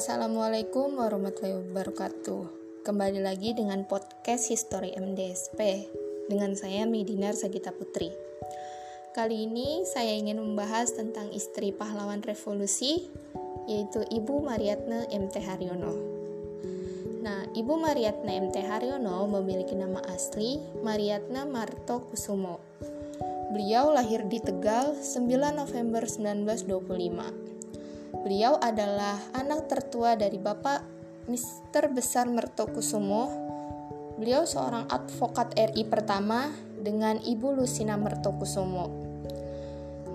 Assalamualaikum warahmatullahi wabarakatuh. Kembali lagi dengan podcast History MDSP dengan saya Midinar Sagita Putri. Kali ini saya ingin membahas tentang istri pahlawan revolusi yaitu Ibu Mariatne MT Haryono. Nah, Ibu Mariatne MT Haryono memiliki nama asli Mariatne Marto Kusumo. Beliau lahir di Tegal 9 November 1925 Beliau adalah anak tertua dari Bapak Mister Besar Mertokusumo. Beliau seorang advokat RI pertama dengan Ibu Lusina Mertokusumo.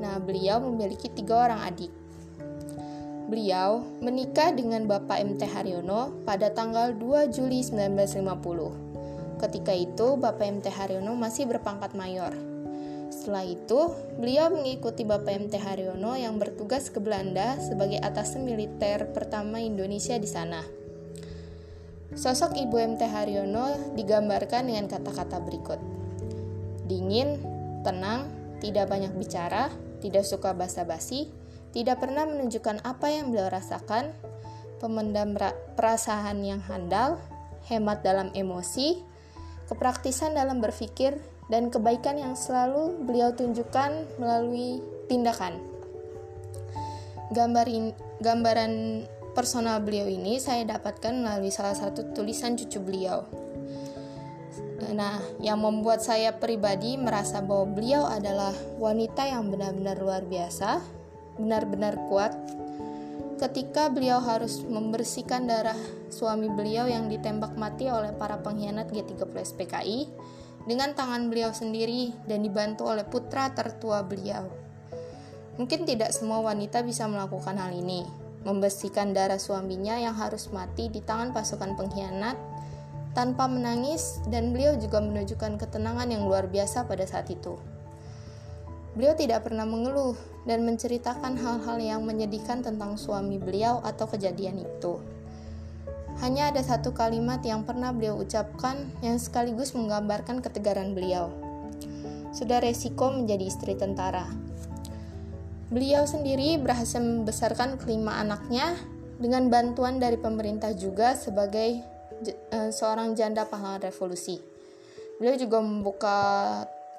Nah, beliau memiliki tiga orang adik. Beliau menikah dengan Bapak MT Haryono pada tanggal 2 Juli 1950. Ketika itu, Bapak MT Haryono masih berpangkat mayor. Setelah itu, beliau mengikuti Bapak MT Haryono yang bertugas ke Belanda sebagai atas militer pertama Indonesia di sana. Sosok Ibu MT Haryono digambarkan dengan kata-kata berikut. Dingin, tenang, tidak banyak bicara, tidak suka basa-basi, tidak pernah menunjukkan apa yang beliau rasakan, pemendam perasaan yang handal, hemat dalam emosi, kepraktisan dalam berpikir, dan kebaikan yang selalu beliau tunjukkan melalui tindakan. Gambarin, gambaran personal beliau ini saya dapatkan melalui salah satu tulisan cucu beliau. Nah, yang membuat saya pribadi merasa bahwa beliau adalah wanita yang benar-benar luar biasa, benar-benar kuat. Ketika beliau harus membersihkan darah suami beliau yang ditembak mati oleh para pengkhianat G30 SPKI, dengan tangan beliau sendiri dan dibantu oleh putra tertua beliau. Mungkin tidak semua wanita bisa melakukan hal ini, membersihkan darah suaminya yang harus mati di tangan pasukan pengkhianat tanpa menangis dan beliau juga menunjukkan ketenangan yang luar biasa pada saat itu. Beliau tidak pernah mengeluh dan menceritakan hal-hal yang menyedihkan tentang suami beliau atau kejadian itu. Hanya ada satu kalimat yang pernah beliau ucapkan yang sekaligus menggambarkan ketegaran beliau. Sudah resiko menjadi istri tentara. Beliau sendiri berhasil membesarkan kelima anaknya dengan bantuan dari pemerintah juga sebagai uh, seorang janda pahlawan revolusi. Beliau juga membuka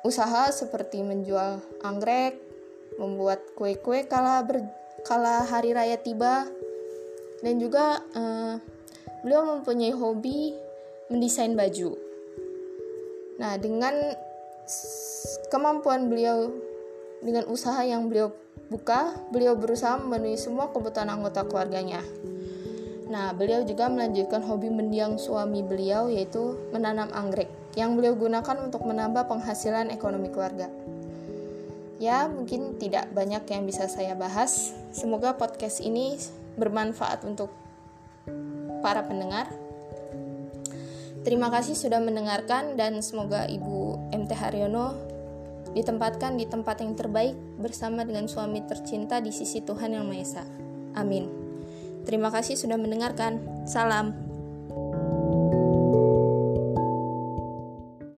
usaha seperti menjual anggrek, membuat kue-kue kala ber, kala hari raya tiba, dan juga uh, beliau mempunyai hobi mendesain baju. Nah, dengan kemampuan beliau dengan usaha yang beliau buka, beliau berusaha memenuhi semua kebutuhan anggota keluarganya. Nah, beliau juga melanjutkan hobi mendiang suami beliau yaitu menanam anggrek yang beliau gunakan untuk menambah penghasilan ekonomi keluarga. Ya, mungkin tidak banyak yang bisa saya bahas. Semoga podcast ini bermanfaat untuk para pendengar. Terima kasih sudah mendengarkan dan semoga Ibu MT Haryono ditempatkan di tempat yang terbaik bersama dengan suami tercinta di sisi Tuhan Yang Maha Esa. Amin. Terima kasih sudah mendengarkan. Salam.